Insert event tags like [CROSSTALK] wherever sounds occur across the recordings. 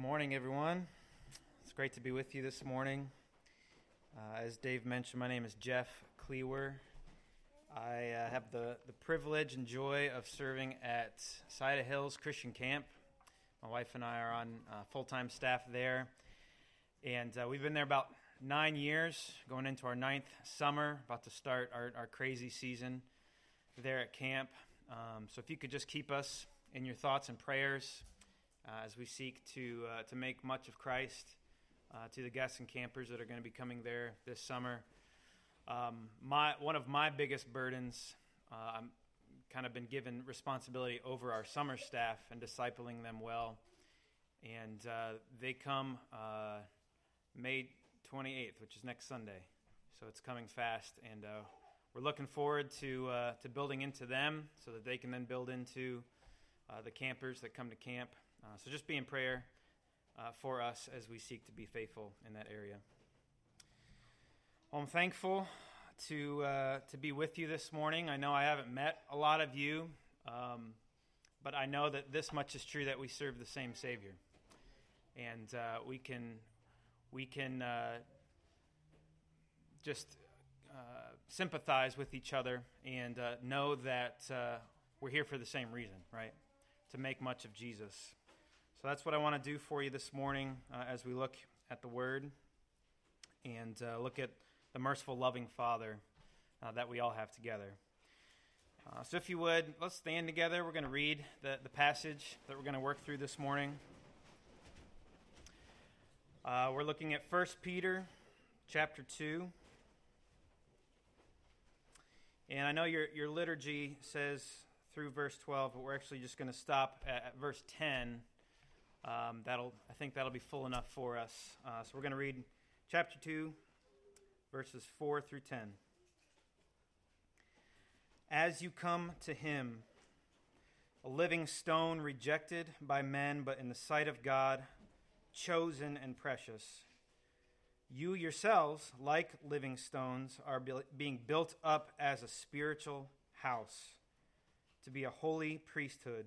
morning, everyone. It's great to be with you this morning. Uh, as Dave mentioned, my name is Jeff Cleawer. I uh, have the, the privilege and joy of serving at Scioto Hills Christian Camp. My wife and I are on uh, full time staff there. And uh, we've been there about nine years, going into our ninth summer, about to start our, our crazy season there at camp. Um, so if you could just keep us in your thoughts and prayers as we seek to, uh, to make much of Christ uh, to the guests and campers that are going to be coming there this summer. Um, my, one of my biggest burdens, uh, I'm kind of been given responsibility over our summer staff and discipling them well. And uh, they come uh, May 28th, which is next Sunday. So it's coming fast. And we're looking forward to, to building into them so that they can then build into the campers that come to camp. Uh, so just be in prayer uh, for us as we seek to be faithful in that area. Well, I'm thankful to uh, to be with you this morning. I know I haven't met a lot of you, um, but I know that this much is true that we serve the same Savior, and uh, we can we can uh, just uh, sympathize with each other and know that we're here for the same reason, right? To make much of Jesus. So that's what I want to do for you this morning uh, as we look at the Word and uh, look at the merciful, loving Father uh, that we all have together. Uh, so if you would, let's stand together. We're going to read the, the passage that we're going to work through this morning. Uh, we're looking at 1 Peter chapter 2. And I know your, your liturgy says through verse 12, but we're actually just going to stop at, at verse 10 um, that'll, I think that'll be full enough for us. Uh, so we're going to read chapter 2, verses 4 through 10. As you come to him, a living stone rejected by men, but in the sight of God, chosen and precious. You yourselves, like living stones, are being built up as a spiritual house to be a holy priesthood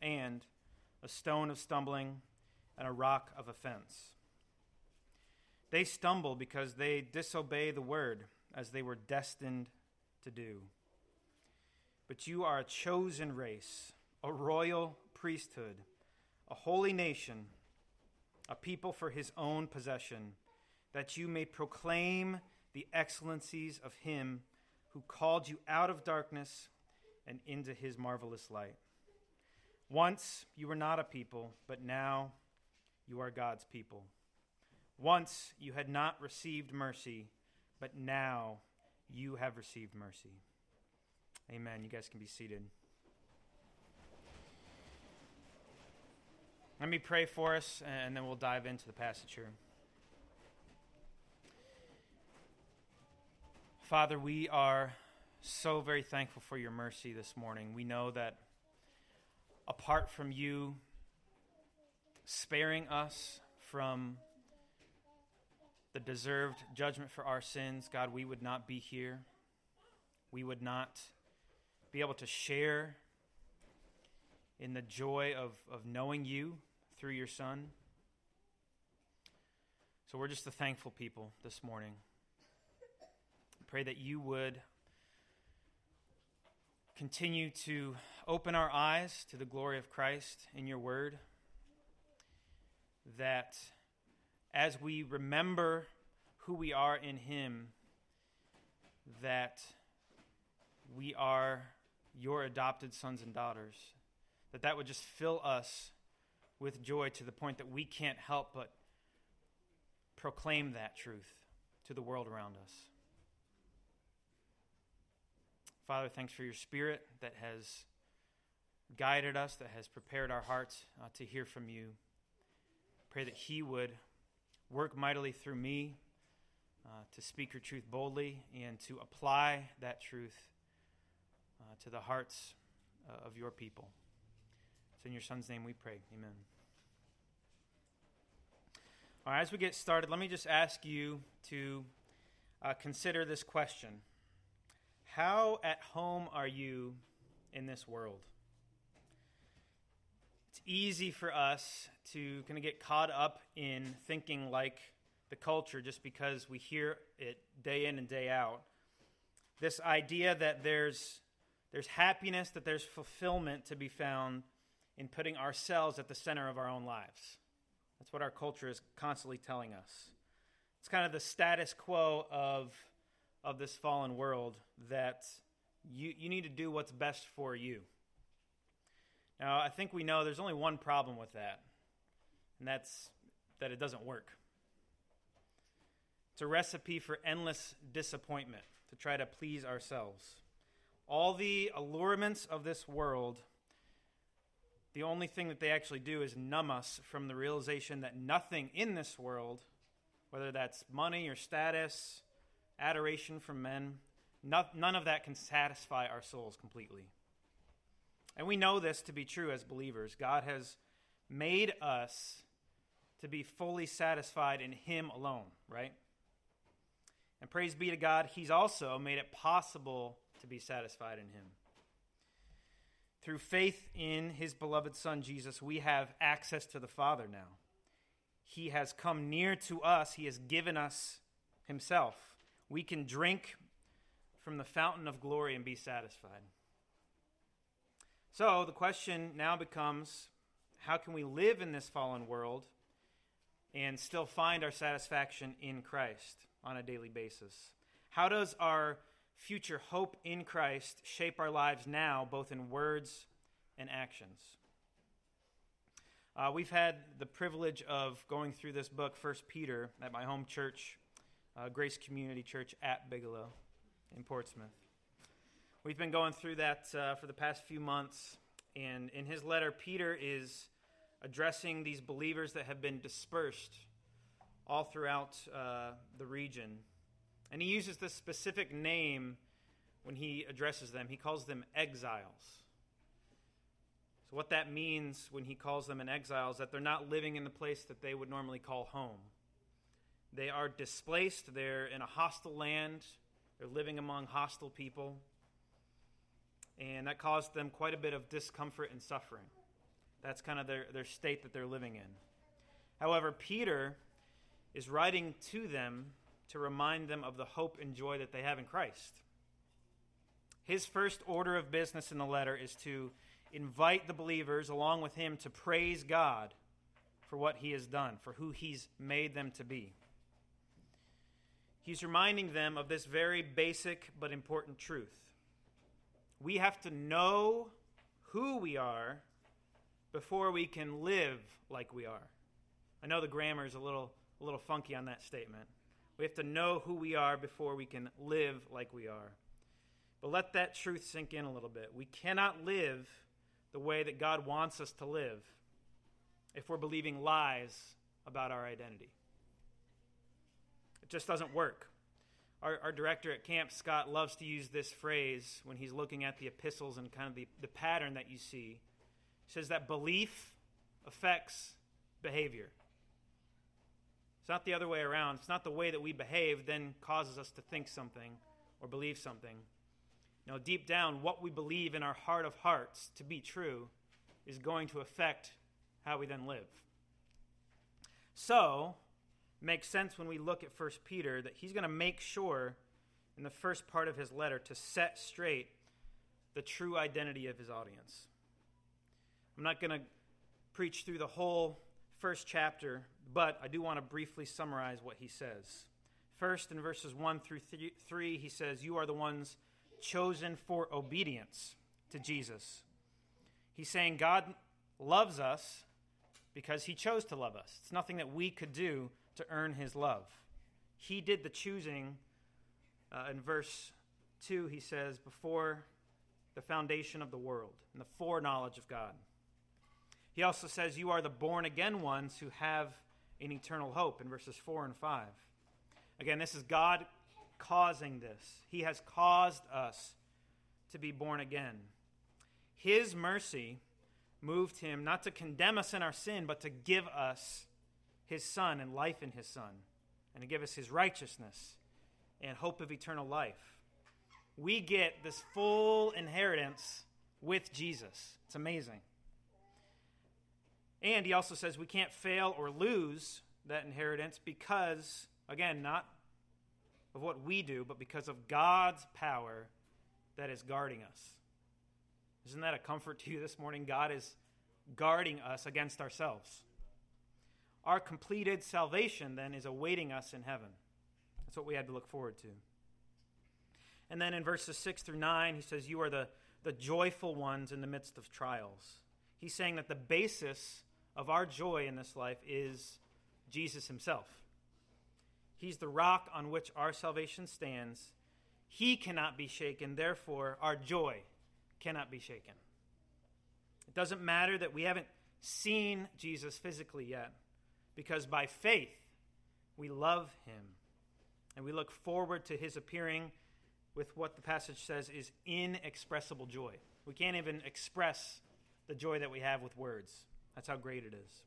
and a stone of stumbling and a rock of offense. They stumble because they disobey the word as they were destined to do. But you are a chosen race, a royal priesthood, a holy nation, a people for his own possession, that you may proclaim the excellencies of him who called you out of darkness and into his marvelous light. Once you were not a people, but now you are God's people. Once you had not received mercy, but now you have received mercy. Amen. You guys can be seated. Let me pray for us, and then we'll dive into the passage here. Father, we are so very thankful for your mercy this morning. We know that apart from you sparing us from the deserved judgment for our sins, God, we would not be here. We would not be able to share in the joy of, of knowing you through your Son. So we're just a thankful people this morning. Pray that you would continue to open our eyes to the glory of Christ in your word. That as we remember who we are in Him, that we are your adopted sons and daughters, that that would just fill us with joy to the point that we can't help but proclaim that truth to the world around us. Father, thanks for your spirit that has guided us, that has prepared our hearts uh, to hear from you. pray that He would work mightily through me uh, to speak your truth boldly and to apply that truth uh, to the hearts uh, of your people. It's in your Son's name we pray. Amen. All right, as we get started, let me just ask you to uh, consider this question How at home are you in this world? It's easy for us to kind of get caught up in thinking like the culture just because we hear it day in and day out. This idea that there's, there's happiness, that there's fulfillment to be found in putting ourselves at the center of our own lives. That's what our culture is constantly telling us. It's kind of the status quo of, of this fallen world that you, you need to do what's best for you. Now, I think we know there's only one problem with that, and that's that it doesn't work. It's a recipe for endless disappointment to try to please ourselves. All the allurements of this world, the only thing that they actually do is numb us from the realization that nothing in this world, whether that's money or status, adoration from men, none of that can satisfy our souls completely. And we know this to be true as believers. God has made us to be fully satisfied in Him alone, right? And praise be to God, He's also made it possible to be satisfied in Him. Through faith in His beloved Son, Jesus, we have access to the Father now. He has come near to us, He has given us Himself. We can drink from the fountain of glory and be satisfied. So the question now becomes how can we live in this fallen world and still find our satisfaction in Christ? on a daily basis? How does our future hope in Christ shape our lives now, both in words and actions? Uh, we've had the privilege of going through this book, First Peter, at my home church, uh, Grace Community Church at Bigelow in Portsmouth. We've been going through that uh, for the past few months, and in his letter, Peter is addressing these believers that have been dispersed all throughout uh, the region. And he uses this specific name when he addresses them. He calls them exiles. So, what that means when he calls them an exile is that they're not living in the place that they would normally call home. They are displaced, they're in a hostile land, they're living among hostile people, and that caused them quite a bit of discomfort and suffering. That's kind of their, their state that they're living in. However, Peter is writing to them to remind them of the hope and joy that they have in Christ. His first order of business in the letter is to invite the believers along with him to praise God for what he has done, for who he's made them to be. He's reminding them of this very basic but important truth. We have to know who we are before we can live like we are. I know the grammar is a little a little funky on that statement. We have to know who we are before we can live like we are. But let that truth sink in a little bit. We cannot live the way that God wants us to live if we're believing lies about our identity. It just doesn't work. Our, our, director at camp, Scott, loves to use this phrase when he's looking at the epistles and kind of the, the pattern that you see. He says that belief affects behavior. It's not the other way around. It's not the way that we behave then causes us to think something or believe something. Know, deep down, what we believe in our heart of hearts to be true is going to affect how we then live. So, makes sense when we look at 1 Peter that he's going to make sure in the first part of his letter to set straight the true identity of his audience. I'm not going to preach through the whole first chapter but I do want to briefly summarize what he says. First, in verses 1 through 3, he says, You are the ones chosen for obedience to Jesus. He's saying God loves us because he chose to love us. It's nothing that we could do to earn his love. He did the choosing. Uh, in verse 2, he says, Before the foundation of the world and the foreknowledge of God. He also says, You are the born again ones who have an eternal hope in verses 4 and 5. Again, this is God causing this. He has caused us to be born again. His mercy moved him not to condemn us in our sin, but to give us his Son and life in his Son, and to give us his righteousness and hope of eternal life. We get this full inheritance with Jesus. It's amazing. And he also says we can't fail or lose that inheritance because, again, not of what we do, but because of God's power that is guarding us. Isn't that a comfort to you this morning? God is guarding us against ourselves. Our completed salvation then is awaiting us in heaven. That's what we had to look forward to. And then in verses 6 through 9, he says, You are the, the joyful ones in the midst of trials. He's saying that the basis of our joy in this life is Jesus himself. He's the rock on which our salvation stands. He cannot be shaken, therefore, our joy cannot be shaken. It doesn't matter that we haven't seen Jesus physically yet, because by faith we love him and we look forward to his appearing with what the passage says is inexpressible joy. We can't even express the joy that we have with words. That's how great it is.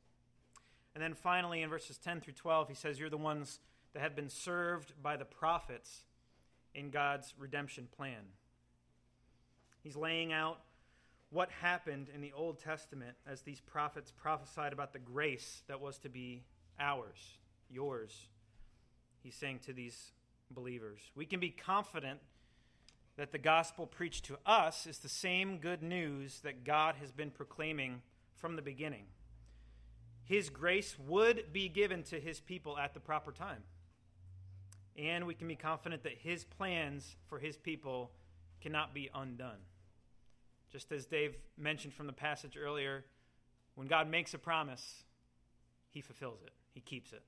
And then finally, in verses 10 through 12, he says, You're the ones that have been served by the prophets in God's redemption plan. He's laying out what happened in the Old Testament as these prophets prophesied about the grace that was to be ours, yours. He's saying to these believers, We can be confident that the gospel preached to us is the same good news that God has been proclaiming from the beginning. His grace would be given to his people at the proper time. And we can be confident that his plans for his people cannot be undone. Just as Dave mentioned from the passage earlier, when God makes a promise, he fulfills it, he keeps it.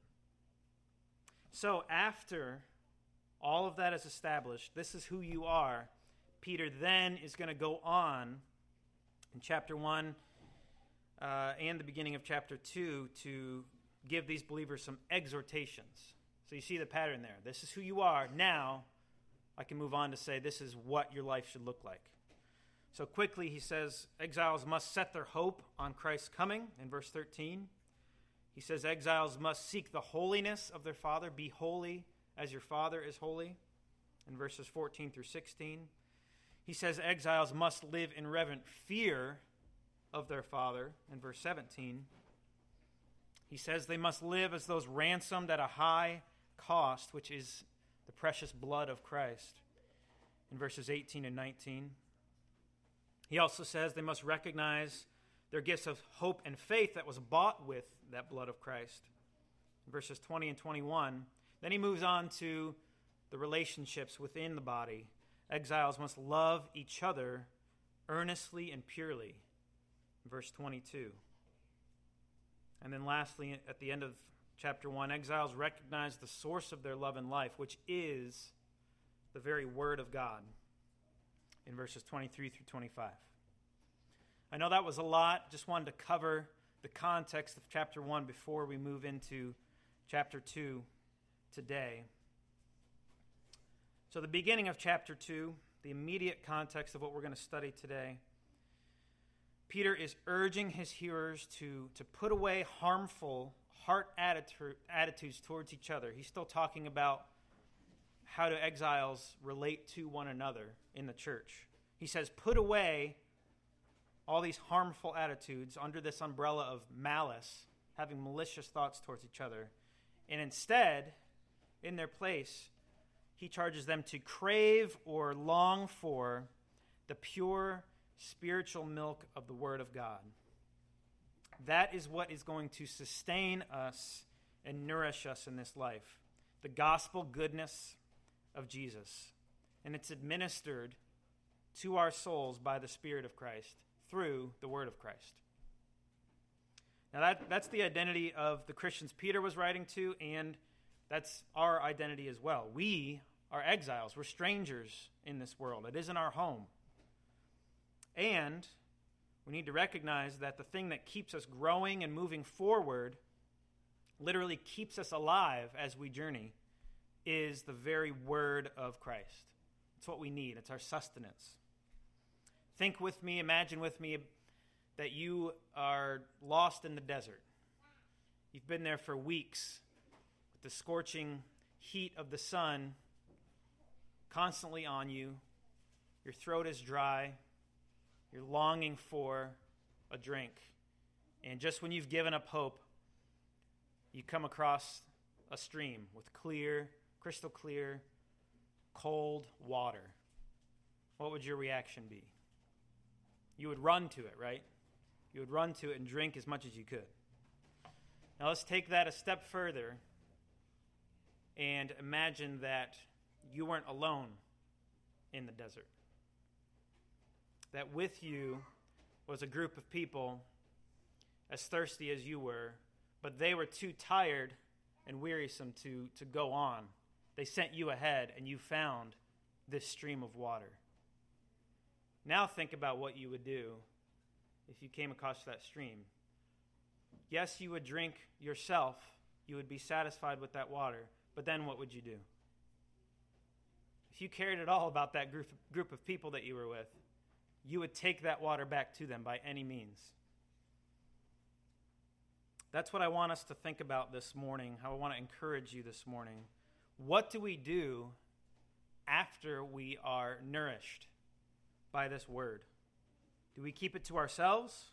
So, after all of that is established, this is who you are, Peter then is going to go on in chapter 1 uh, and the beginning of chapter 2 to give these believers some exhortations. So you see the pattern there. This is who you are. Now, I can move on to say this is what your life should look like. So quickly, he says exiles must set their hope on Christ's coming in verse 13. He says exiles must seek the holiness of their Father. Be holy as your Father is holy in verses 14 through 16. He says exiles must live in reverent fear of their father in verse 17. He says they must live as those ransomed at a high cost, which is the precious blood of Christ in verses 18 and 19. He also says they must recognize their gifts of hope and faith that was bought with that blood of Christ. Verses 20 and 21. Then he moves on to the relationships within the body. Exiles must love each other earnestly and purely verse 22. And then lastly, at the end of chapter 1, exiles recognize the source of their love and life, which is the very Word of God, in verses 23 through 25. I know that was a lot. Just wanted to cover the context of chapter 1 before we move into chapter 2 today. So, the beginning of chapter 2, the immediate context of what we're going to study today Peter is urging his hearers to, to put away harmful heart attitude, attitudes towards each other. He's still talking about how do exiles relate to one another in the church. He says, put away all these harmful attitudes under this umbrella of malice, having malicious thoughts towards each other. And instead, in their place, he charges them to crave or long for the pure spiritual milk of the Word of God. That is what is going to sustain us and nourish us in this life the gospel goodness of Jesus. And it's administered to our souls by the Spirit of Christ through the Word of Christ. Now, that, that's the identity of the Christians Peter was writing to, and that's our identity as well. We are exiles, we're strangers in this world, it isn't our home. And we need to recognize that the thing that keeps us growing and moving forward literally keeps us alive as we journey, is the very word of Christ. It's what we need, it's our sustenance. Think with me, imagine with me that you are lost in the desert. You've been there for weeks with the scorching heat of the sun constantly on you. Your throat is dry. You're longing for a drink. And just when you've given up hope, you come across a stream with clear, crystal clear, cold water. What would your reaction be? You would run to it, right? You would run to it and drink as much as you could. Now let's take that a step further and imagine that you weren't alone in the desert. That with you was a group of people as thirsty as you were, but they were too tired and wearisome to, to go on. They sent you ahead, and you found this stream of water. Now think about what you would do if you came across that stream. Yes, you would drink yourself, you would be satisfied with that water, but then what would you do? If you cared at all about that group, group of people that you were with, you would take that water back to them by any means. That's what I want us to think about this morning, how I want to encourage you this morning. What do we do after we are nourished by this word? Do we keep it to ourselves?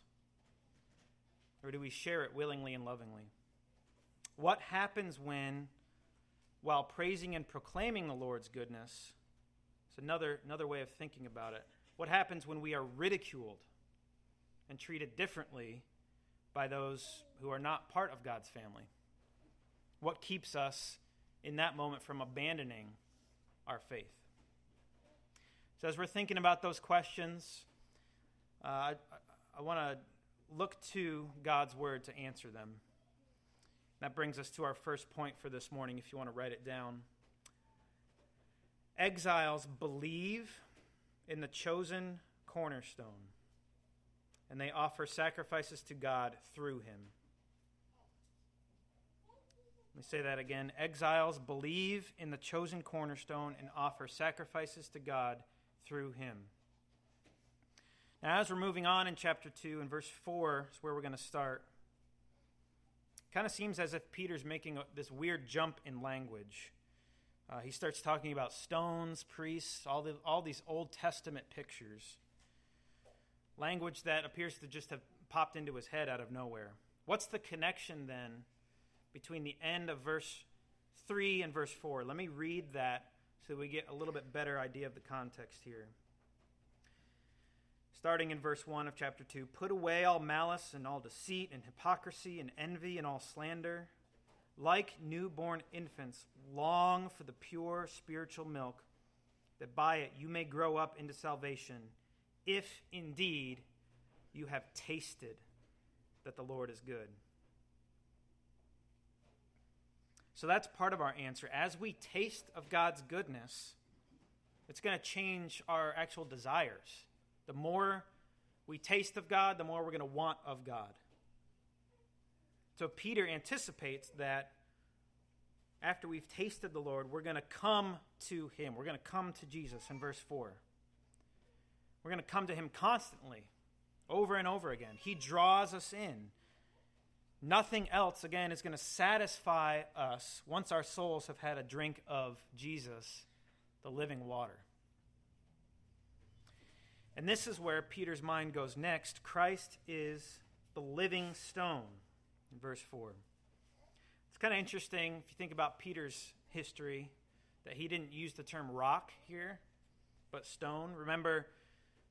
Or do we share it willingly and lovingly? What happens when, while praising and proclaiming the Lord's goodness, it's another, another way of thinking about it. What happens when we are ridiculed and treated differently by those who are not part of God's family? What keeps us in that moment from abandoning our faith? So, as we're thinking about those questions, uh, I, I want to look to God's word to answer them. That brings us to our first point for this morning, if you want to write it down. Exiles believe in the chosen cornerstone, and they offer sacrifices to God through him. Let me say that again. Exiles believe in the chosen cornerstone and offer sacrifices to God through him. Now, as we're moving on in chapter 2 and verse 4 is where we're going to start. Kind of seems as if Peter's making a, this weird jump in language. Uh, he starts talking about stones, priests, all, the, all these Old Testament pictures. Language that appears to just have popped into his head out of nowhere. What's the connection then between the end of verse 3 and verse 4? Let me read that so we get a little bit better idea of the context here starting in verse 1 of chapter 2 Put away all malice and all deceit and hypocrisy and envy and all slander. Like newborn infants, long for the pure spiritual milk, that by it you may grow up into salvation, if indeed you have tasted that the Lord is good. So that's part of our answer. As we taste of God's goodness, it's going to change our actual desires. The more we taste of God, the more we're going to want of God. So Peter anticipates that after we've tasted the Lord, we're going to come to him. We're going to come to Jesus in verse 4. We're going to come to him constantly, over and over again. He draws us in. Nothing else, again, is going to satisfy us once our souls have had a drink of Jesus, the living water. And this is where Peter's mind goes next. Christ is the living stone, in verse 4. It's kind of interesting if you think about Peter's history that he didn't use the term rock here, but stone. Remember,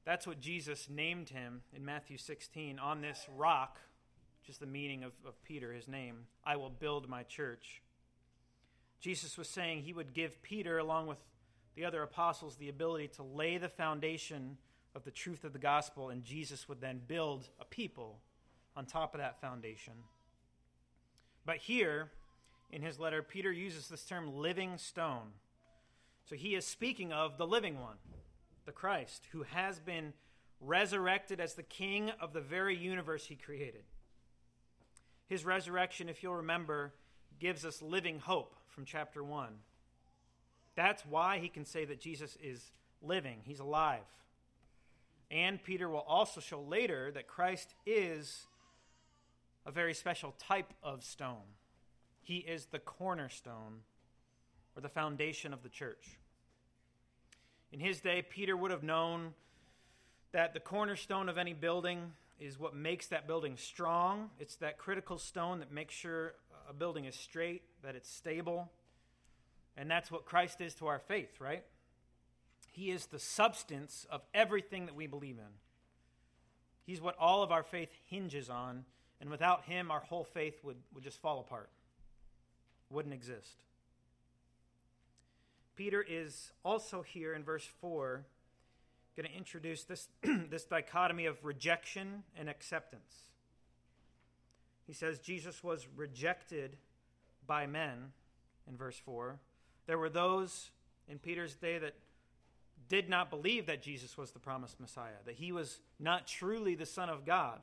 that's what Jesus named him in Matthew 16. On this rock, just the meaning of, of Peter, his name, I will build my church. Jesus was saying he would give Peter, along with the other apostles, the ability to lay the foundation of the truth of the gospel, and Jesus would then build a people on top of that foundation. But here, in his letter, Peter uses this term living stone. So he is speaking of the living one, the Christ, who has been resurrected as the king of the very universe he created. His resurrection, if you'll remember, gives us living hope from chapter 1. That's why he can say that Jesus is living, he's alive. And Peter will also show later that Christ is a very special type of stone. He is the cornerstone or the foundation of the church. In his day, Peter would have known that the cornerstone of any building is what makes that building strong. It's that critical stone that makes sure a building is straight, that it's stable. And that's what Christ is to our faith, right? He is the substance of everything that we believe in. He's what all of our faith hinges on, and without him, our whole faith would, would just fall apart, wouldn't exist. Peter is also here in verse 4 going to introduce this, [CLEARS THROAT] this dichotomy of rejection and acceptance. He says Jesus was rejected by men in verse 4. There were those in Peter's day that did not believe that Jesus was the promised Messiah, that he was not truly the Son of God.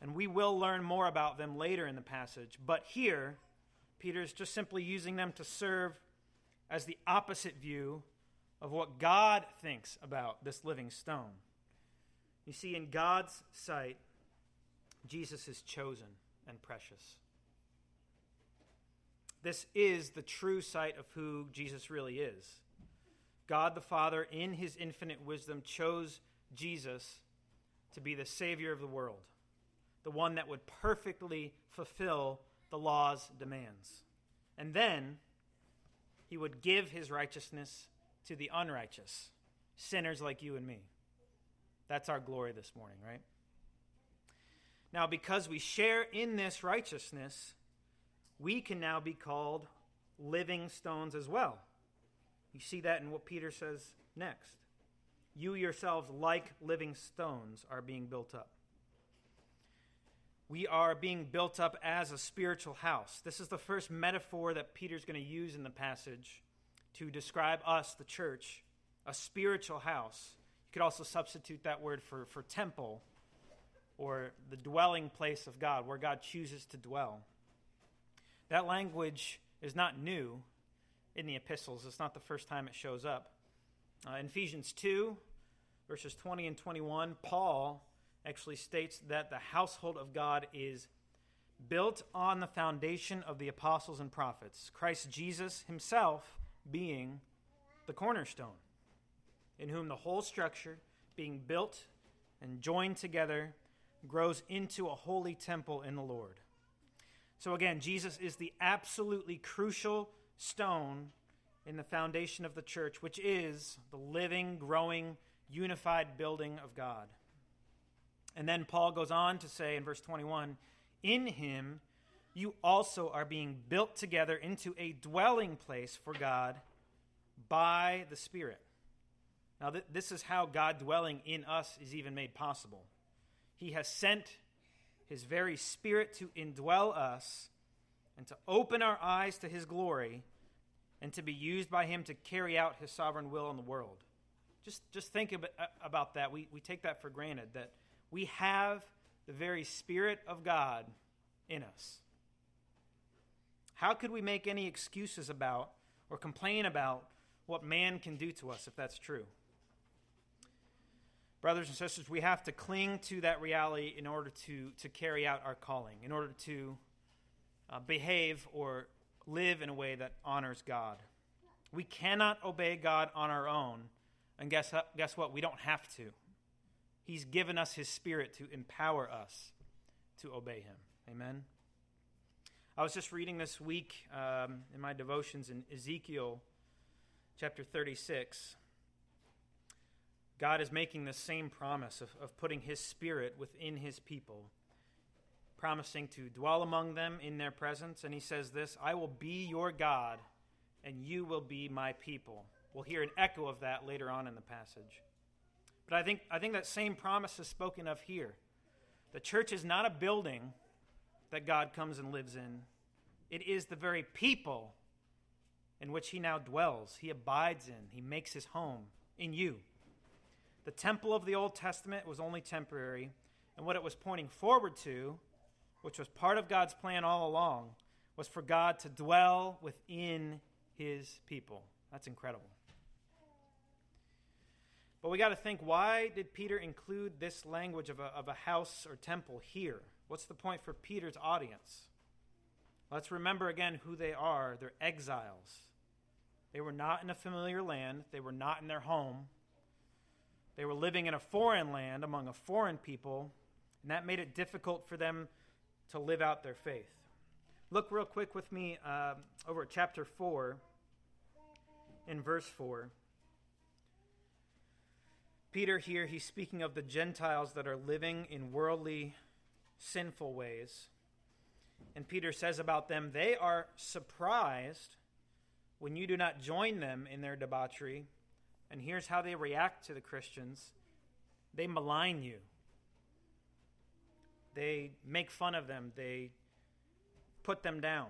And we will learn more about them later in the passage. But here, Peter is just simply using them to serve as the opposite view of what God thinks about this living stone. You see, in God's sight, Jesus is chosen and precious. This is the true sight of who Jesus really is. God the Father, in his infinite wisdom, chose Jesus to be the Savior of the world, the one that would perfectly fulfill the law's demands. And then he would give his righteousness to the unrighteous, sinners like you and me. That's our glory this morning, right? Now, because we share in this righteousness, we can now be called living stones as well. You see that in what Peter says next. You yourselves, like living stones, are being built up. We are being built up as a spiritual house. This is the first metaphor that Peter's going to use in the passage to describe us, the church, a spiritual house. You could also substitute that word for, for temple or the dwelling place of God, where God chooses to dwell. That language is not new in the epistles, it's not the first time it shows up. Uh, in Ephesians 2, verses 20 and 21, Paul actually states that the household of God is built on the foundation of the apostles and prophets, Christ Jesus himself being the cornerstone, in whom the whole structure, being built and joined together, grows into a holy temple in the Lord. So again, Jesus is the absolutely crucial stone in the foundation of the church, which is the living, growing, unified building of God. And then Paul goes on to say in verse 21 In him you also are being built together into a dwelling place for God by the Spirit. Now, th- this is how God dwelling in us is even made possible. He has sent his very Spirit to indwell us and to open our eyes to his glory and to be used by him to carry out his sovereign will in the world. Just, just think uh, about that. We, we take that for granted, that we have the very Spirit of God in us. How could we make any excuses about or complain about what man can do to us if that's true? Brothers and sisters, we have to cling to that reality in order to, to carry out our calling, in order to uh, behave or live in a way that honors God. We cannot obey God on our own, and guess, guess what? We don't have to. He's given us His Spirit to empower us to obey Him. Amen. I was just reading this week um, in my devotions in Ezekiel chapter 36. God is making the same promise of, of putting His Spirit within His people, promising to dwell among them in their presence. And He says this I will be your God, and you will be my people. We'll hear an echo of that later on in the passage. But I think, I think that same promise is spoken of here. The church is not a building that God comes and lives in, it is the very people in which he now dwells, he abides in, he makes his home in you. The temple of the Old Testament was only temporary, and what it was pointing forward to which was part of God's plan all along, was for God to dwell within his people. That's incredible. But we got to think why did Peter include this language of a, of a house or temple here? What's the point for Peter's audience? Let's remember again who they are. They're exiles. They were not in a familiar land, they were not in their home. They were living in a foreign land among a foreign people, and that made it difficult for them to live out their faith. Look real quick with me uh, over at chapter 4, in verse 4. Peter here, he's speaking of the Gentiles that are living in worldly, sinful ways. And Peter says about them, they are surprised when you do not join them in their debauchery. And here's how they react to the Christians they malign you, they make fun of them, they put them down.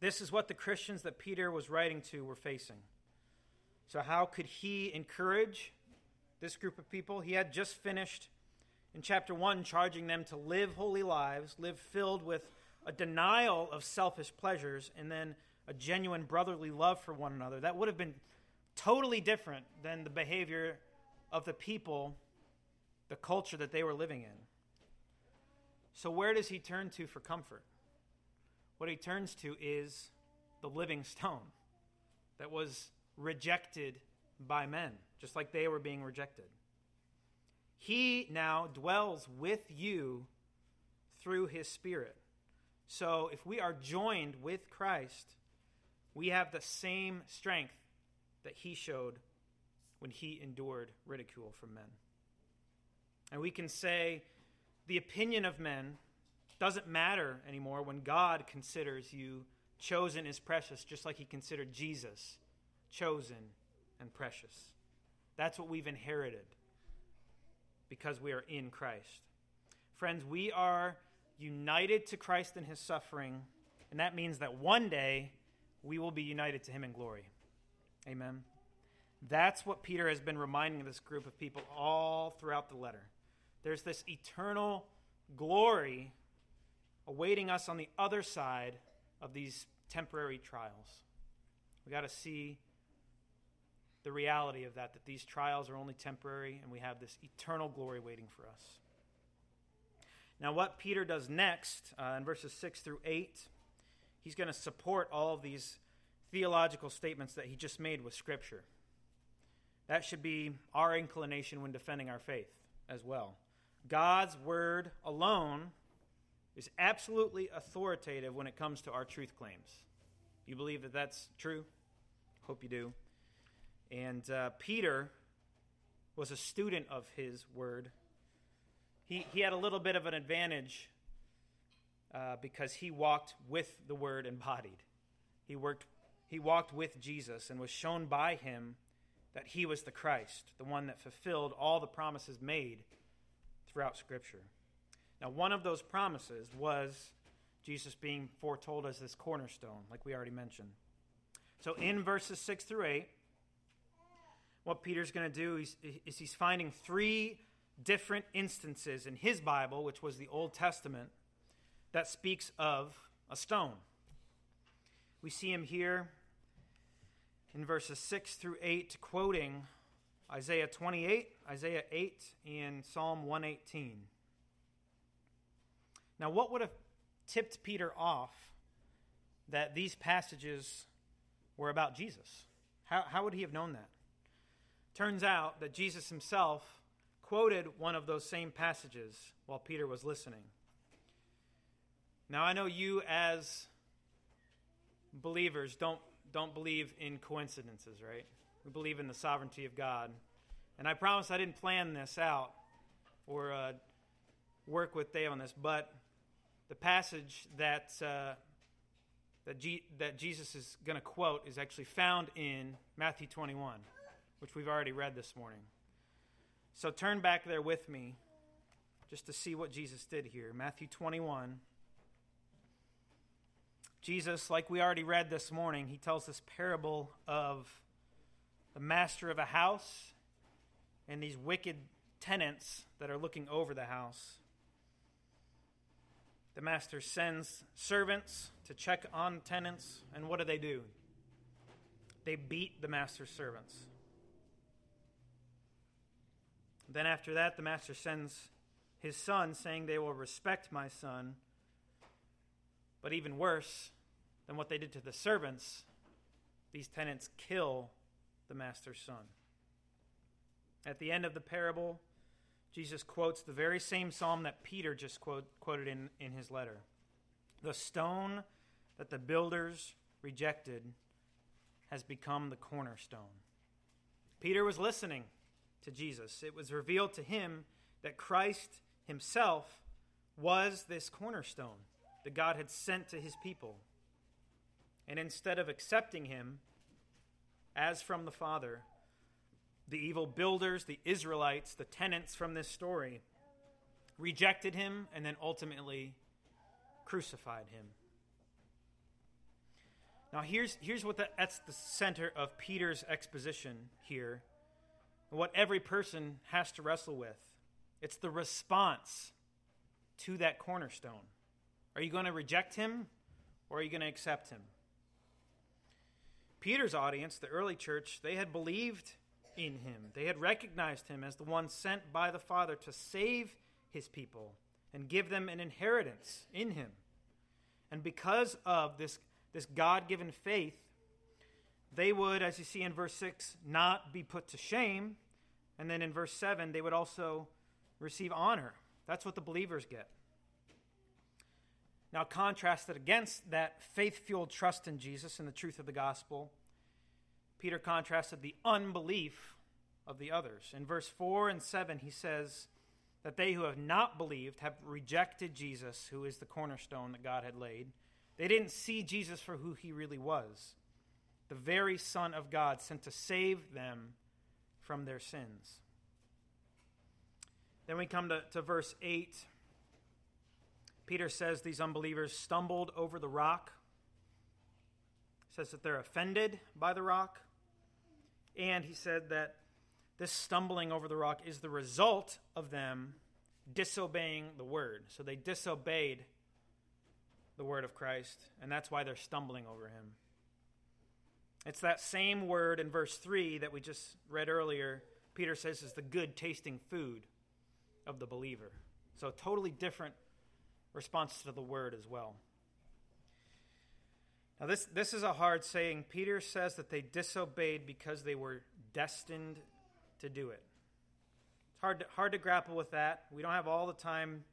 This is what the Christians that Peter was writing to were facing. So, how could he encourage this group of people? He had just finished in chapter 1 charging them to live holy lives, live filled with a denial of selfish pleasures, and then a genuine brotherly love for one another. That would have been totally different than the behavior of the people, the culture that they were living in. So, where does he turn to for comfort? What he turns to is the living stone that was rejected by men, just like they were being rejected. He now dwells with you through his Spirit. So, if we are joined with Christ, we have the same strength that he showed when he endured ridicule from men. And we can say the opinion of men doesn't matter anymore when God considers you chosen as precious, just like he considered Jesus chosen and precious. That's what we've inherited because we are in Christ. Friends, we are united to Christ in his suffering, and that means that one day we will be united to him in glory. Amen. That's what Peter has been reminding this group of people all throughout the letter. There's this eternal glory awaiting us on the other side of these temporary trials. We got to see the reality of that, that these trials are only temporary and we have this eternal glory waiting for us. Now, what Peter does next uh, in verses 6 through 8 he's going to support all of these theological statements that he just made with Scripture. That should be our inclination when defending our faith as well. God's word alone is absolutely authoritative when it comes to our truth claims. You believe that that's true? Hope you do. And uh, Peter was a student of his word. He, he had a little bit of an advantage uh, because he walked with the Word embodied. He, worked, he walked with Jesus and was shown by him that he was the Christ, the one that fulfilled all the promises made throughout Scripture. Now, one of those promises was Jesus being foretold as this cornerstone, like we already mentioned. So, in verses 6 through 8, what Peter's going to do is, is he's finding three different instances in his Bible, which was the Old Testament, that speaks of a stone. We see him here in verses 6 through 8 quoting Isaiah 28, Isaiah 8, and Psalm 118. Now, what would have tipped Peter off that these passages were about Jesus? How, how would he have known that? Turns out that Jesus himself quoted one of those same passages while Peter was listening. Now, I know you as believers don't, don't believe in coincidences, right? We believe in the sovereignty of God. And I promise I didn't plan this out or uh, work with Dave on this, but the passage that, uh, that, G- that Jesus is going to quote is actually found in Matthew 21, which we've already read this morning. So turn back there with me just to see what Jesus did here. Matthew 21. Jesus, like we already read this morning, he tells this parable of the master of a house and these wicked tenants that are looking over the house. The master sends servants to check on tenants, and what do they do? They beat the master's servants. Then, after that, the master sends his son, saying, They will respect my son. But even worse than what they did to the servants, these tenants kill the master's son. At the end of the parable, Jesus quotes the very same psalm that Peter just quote, quoted in, in his letter. The stone that the builders rejected has become the cornerstone. Peter was listening to Jesus. It was revealed to him that Christ himself was this cornerstone that God had sent to his people. And instead of accepting him as from the Father, the evil builders, the Israelites, the tenants from this story, rejected him and then ultimately crucified him. Now, here's, here's what the, that's the center of Peter's exposition here, what every person has to wrestle with. It's the response to that cornerstone. Are you going to reject him or are you going to accept him? Peter's audience, the early church, they had believed in him. They had recognized him as the one sent by the Father to save his people and give them an inheritance in him. And because of this, this God given faith, they would, as you see in verse 6, not be put to shame. And then in verse 7, they would also receive honor. That's what the believers get. Now, contrasted against that faith fueled trust in Jesus and the truth of the gospel, Peter contrasted the unbelief of the others. In verse 4 and 7, he says that they who have not believed have rejected Jesus, who is the cornerstone that God had laid. They didn't see Jesus for who he really was the very Son of God sent to save them from their sins. Then we come to, to verse 8. Peter says these unbelievers stumbled over the rock. says that they're offended by the rock. And he said that this stumbling over the rock is the result of them disobeying the word. So they disobeyed the word of Christ, and that's why they're stumbling over him. It's that same word in verse 3 that we just read earlier. Peter says is the good tasting food of the believer. So, totally different response to the word as well. Now, this, this is a hard saying. Peter says that they disobeyed because they were destined to do it. It's hard to, hard to grapple with that. We don't have all the time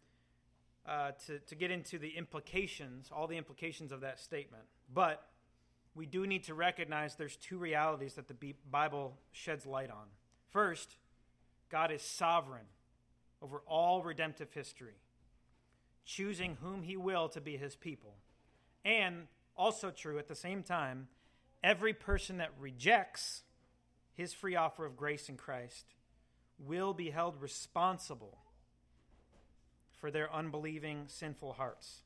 uh, to, to get into the implications, all the implications of that statement. But we do need to recognize there's two realities that the Bible sheds light on. First, God is sovereign over all redemptive history, choosing whom he will to be his people. And also true at the same time, every person that rejects his free offer of grace in Christ will be held responsible for their unbelieving, sinful hearts.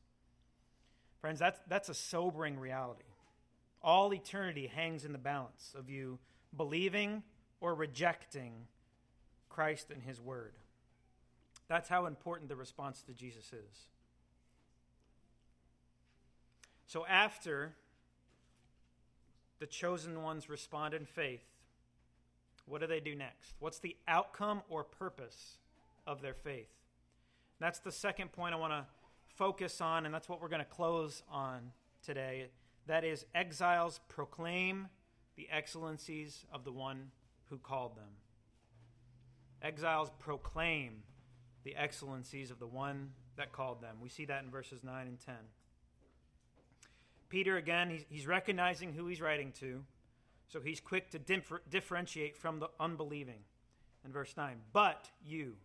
Friends, that's, that's a sobering reality. All eternity hangs in the balance of you believing or rejecting Christ and his word. That's how important the response to Jesus is. So, after the chosen ones respond in faith, what do they do next? What's the outcome or purpose of their faith? That's the second point I want to focus on, and that's what we're going to close on today. That is, exiles proclaim the excellencies of the one who called them. Exiles proclaim the excellencies of the one that called them. We see that in verses 9 and 10. Peter, again, he's, recognizing who he's writing to, so he's quick to differ, differentiate from the unbelieving. In verse 9, but you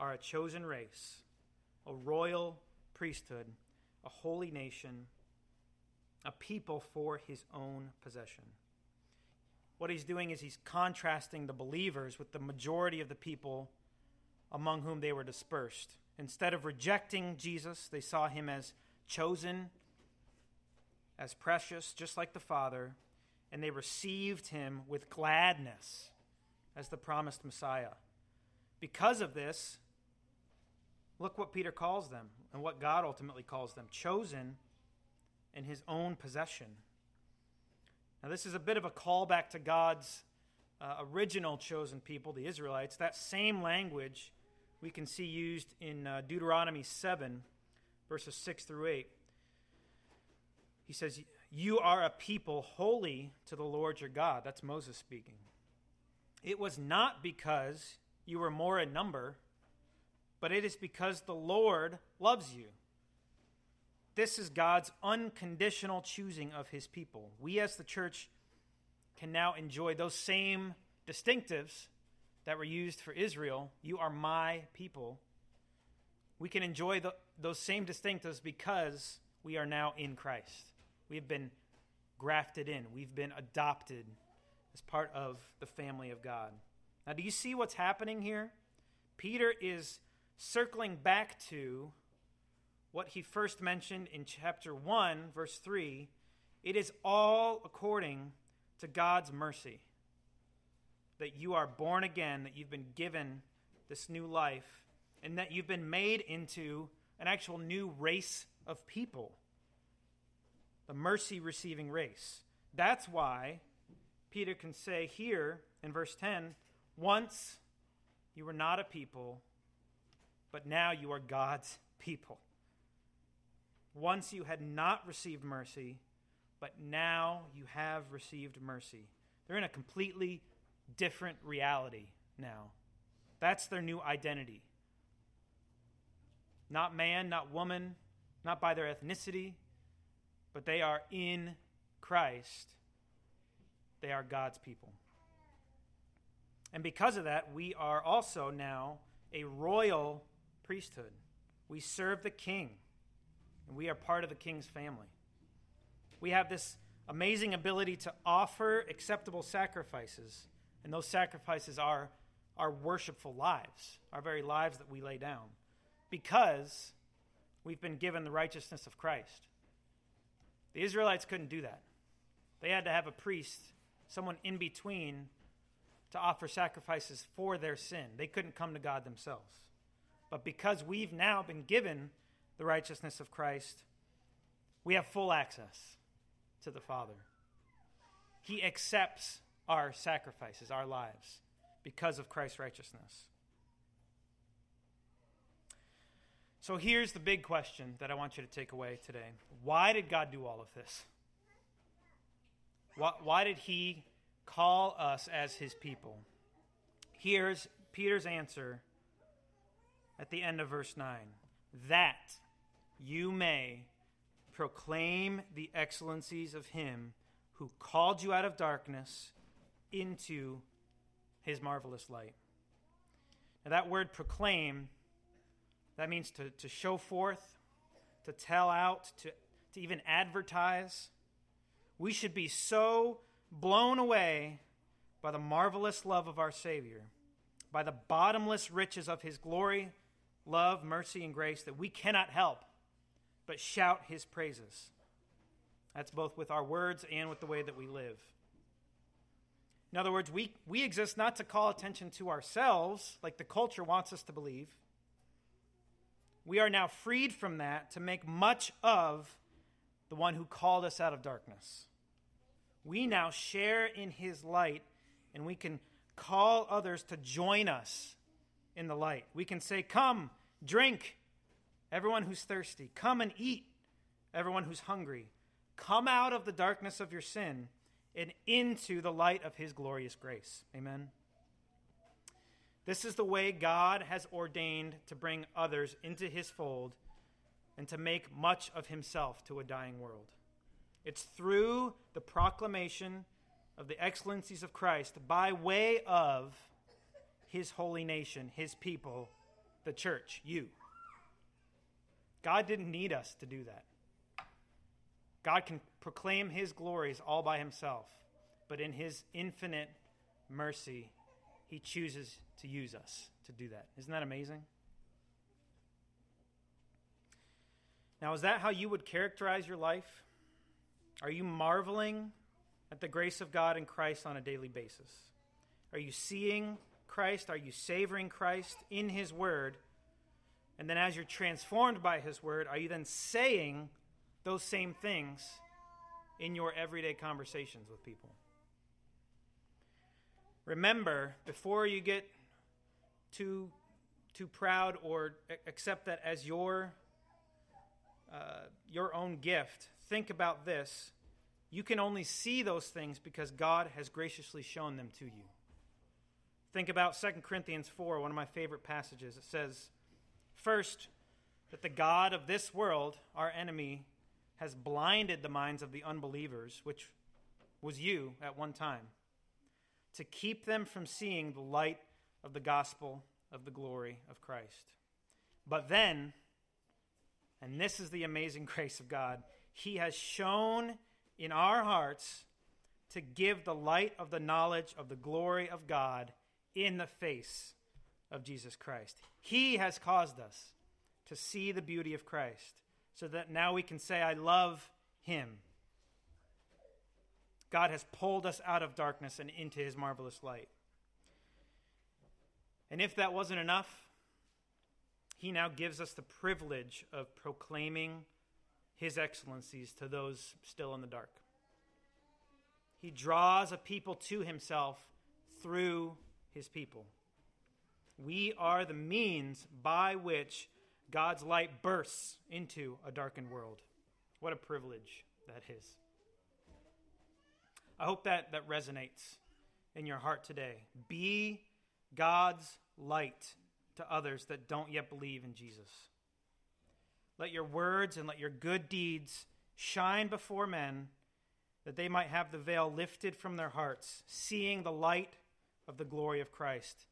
are a chosen race, a royal priesthood, a holy nation, a people for his own possession. What he's doing is he's contrasting the believers with the majority of the people among whom they were dispersed. Instead of rejecting Jesus, they saw him as chosen, as precious, just like the Father, and they received him with gladness as the promised Messiah. Because of this, look what Peter calls them. and what God ultimately calls them chosen in his own possession. Now, this is a bit of a callback to God's uh, original chosen people, the Israelites. That same language we can see used in uh, Deuteronomy 7, verses 6 through 8. He says, You are a people holy to the Lord your God. That's Moses speaking. It was not because you were more in number, but it is because the Lord loves you. This is God's unconditional choosing of his people. We, as the church, can now enjoy those same distinctives that were used for Israel. You are my people. We can enjoy the, those same distinctives because we are now in Christ. We have been grafted in, we've been adopted as part of the family of God. Now, do you see what's happening here? Peter is circling back to what he first mentioned in chapter 1, verse 3. It is all according to God's mercy that you are born again, that you've been given this new life, and that you've been made into an actual new race of people the mercy receiving race. That's why Peter can say here in verse 10 once you were not a people, but now you are God's [LAUGHS] people. Once you had not received mercy, but now you have received mercy. They're in a completely different reality now. That's their new identity. Not man, not woman, not by their ethnicity, but they are in Christ. They are God's people. And because of that, we are also now a royal priesthood. We serve the king, and we are part of the king's family. We have this amazing ability to offer acceptable sacrifices, and those sacrifices are our worshipful lives, our very lives that we lay down, because we've been given the righteousness of Christ. The Israelites couldn't do that. They had to have a priest, someone in between, to offer sacrifices for their sin. They couldn't come to God themselves. But because we've now been given the righteousness of Christ, we have full access to the Father. He accepts our sacrifices, our lives, because of Christ's righteousness. So here's the big question that I want you to take away today Why did God do all of this? Why, why did He call us as His people? Here's Peter's answer at the end of verse 9 that you may proclaim the excellencies of Him who called you out of darkness into His marvelous light. Now, that word proclaim that means to, to show forth, to tell out, to, to even advertise. We should be so blown away by the marvelous love of our Savior, by the bottomless riches of His glory, love, mercy, and grace that we cannot help but shout His praises. That's both with our words and with the way that we live. In other words, we, we exist not to call attention to ourselves, like the culture wants us to believe, we are now freed from that to make much of the one who called us out of darkness. We now share in his light, and we can call others to join us in the light. We can say, Come, drink, everyone who's thirsty. Come and eat, everyone who's hungry. Come out of the darkness of your sin and into the light of his glorious grace. Amen. This is the way God has ordained to bring others into his fold and to make much of himself to a dying world. It's through the proclamation of the excellencies of Christ by way of his holy nation, his people, the church, you. God didn't need us to do that. God can proclaim his glories all by himself, but in his infinite mercy, he chooses to use us to do that. Isn't that amazing? Now, is that how you would characterize your life? Are you marveling at the grace of God in Christ on a daily basis? Are you seeing Christ? Are you savoring Christ in His Word? And then, as you're transformed by His Word, are you then saying those same things in your everyday conversations with people? Remember, before you get too, too proud or accept that as your, uh, your own gift, think about this. You can only see those things because God has graciously shown them to you. Think about 2 Corinthians 4, one of my favorite passages. It says, First, that the God of this world, our enemy, has blinded the minds of the unbelievers, which was you at one time, to keep them from seeing the light of the gospel of the glory of Christ. But then, and this is the amazing [LAUGHS] grace of God, He has shone in our hearts to give the light of the knowledge of the glory of God in the face of Jesus Christ. He has caused us to see the beauty of Christ so that now we can say, I love him. God has pulled us out of darkness and into his marvelous light. And if that wasn't enough, he now gives us the privilege of proclaiming his excellencies to those still in the dark. He draws a people to himself through his people. We are the means by which God's light bursts into a darkened world. What a privilege that is. I hope that, that resonates in your heart today. Be God's light to others that don't yet believe in Jesus. Let your words and let your good deeds shine before men that they might have the veil lifted from their hearts, seeing the light of the glory of Christ,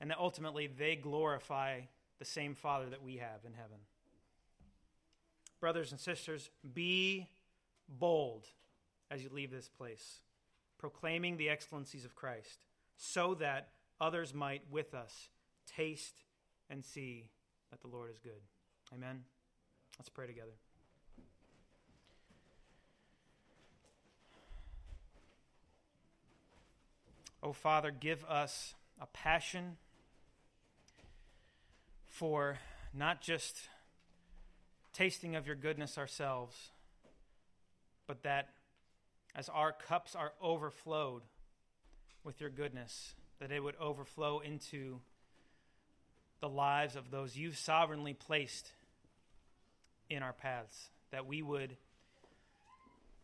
and that ultimately they glorify the same Father that we have in heaven. Brothers and sisters, be bold as you leave this place, proclaiming the excellencies of Christ, so that others might with us taste and see that the Lord is good. Amen. Let's pray together. Oh, Father, give us a passion for not just tasting of your goodness ourselves, but that as our cups are overflowed with your goodness, that it would overflow into the lives of those you've sovereignly placed in our paths, that we would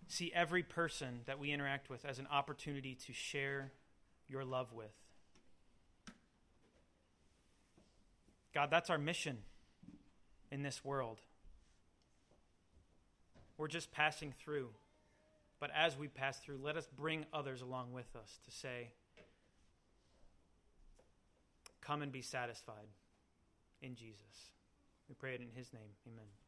see every person that we interact with as an opportunity to share your love with. God, that's our mission in this world. We're just passing through. But as we pass through, let us bring others along with us to say, Come and be satisfied in Jesus. We pray it in his name. Amen.